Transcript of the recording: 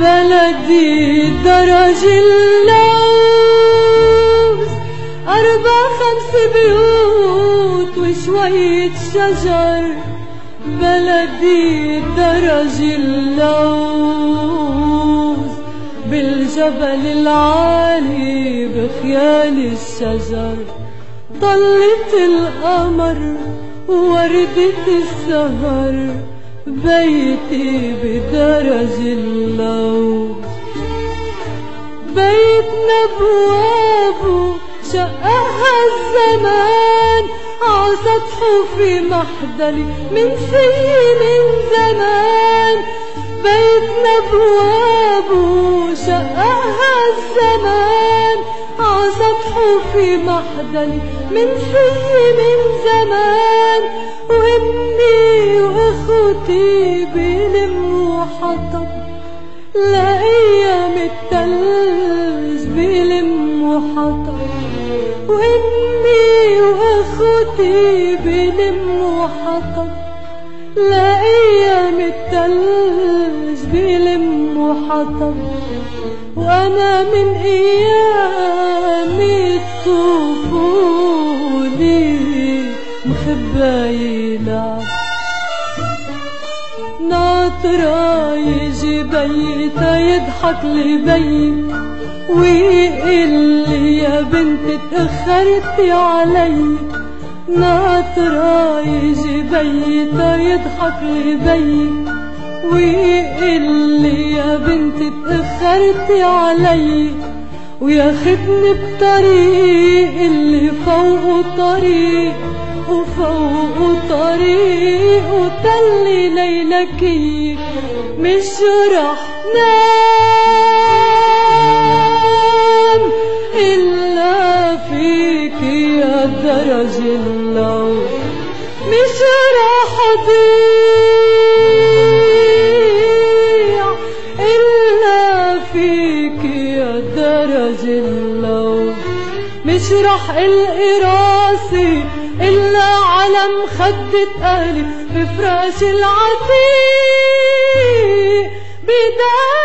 بلدي درج اللوز أربع خمس بيوت وشوية شجر. بلدي درج اللوز بالجبل العالي بخيال الشجر. طلت القمر وردة السهر بيتي بدرج اللوز بيتنا بوابه شقها الزمان عسطحه في محدلي من سنين زمان بيتنا بوابه شقها الزمان عسطحه في محدلي من سنين زمان. وأمي وأخوتي بيلموا حطب لأيام التلج بيلموا حطب وأمي وأخوتي بيلموا حطب لأيام التلج بيلموا حطب وأنا من ايامي الطفولي مخباي لعب ناطرة يجي بيتا يضحك لي بي ويقول لي يا بنت تأخرتي علي. ناطرة يجي بيتا يضحك لي بي ويقول لي يا بنت تأخرتي علي وياخدني بطريق اللي فوق طريق وفوق طريق وتلي ليلكي مش رح نام إلا فيك يا درج اللون مش رح أضيع فيك يا درج اللون مش رح القي راسي إلا على مخدة أهلي بفراش العتيق اللون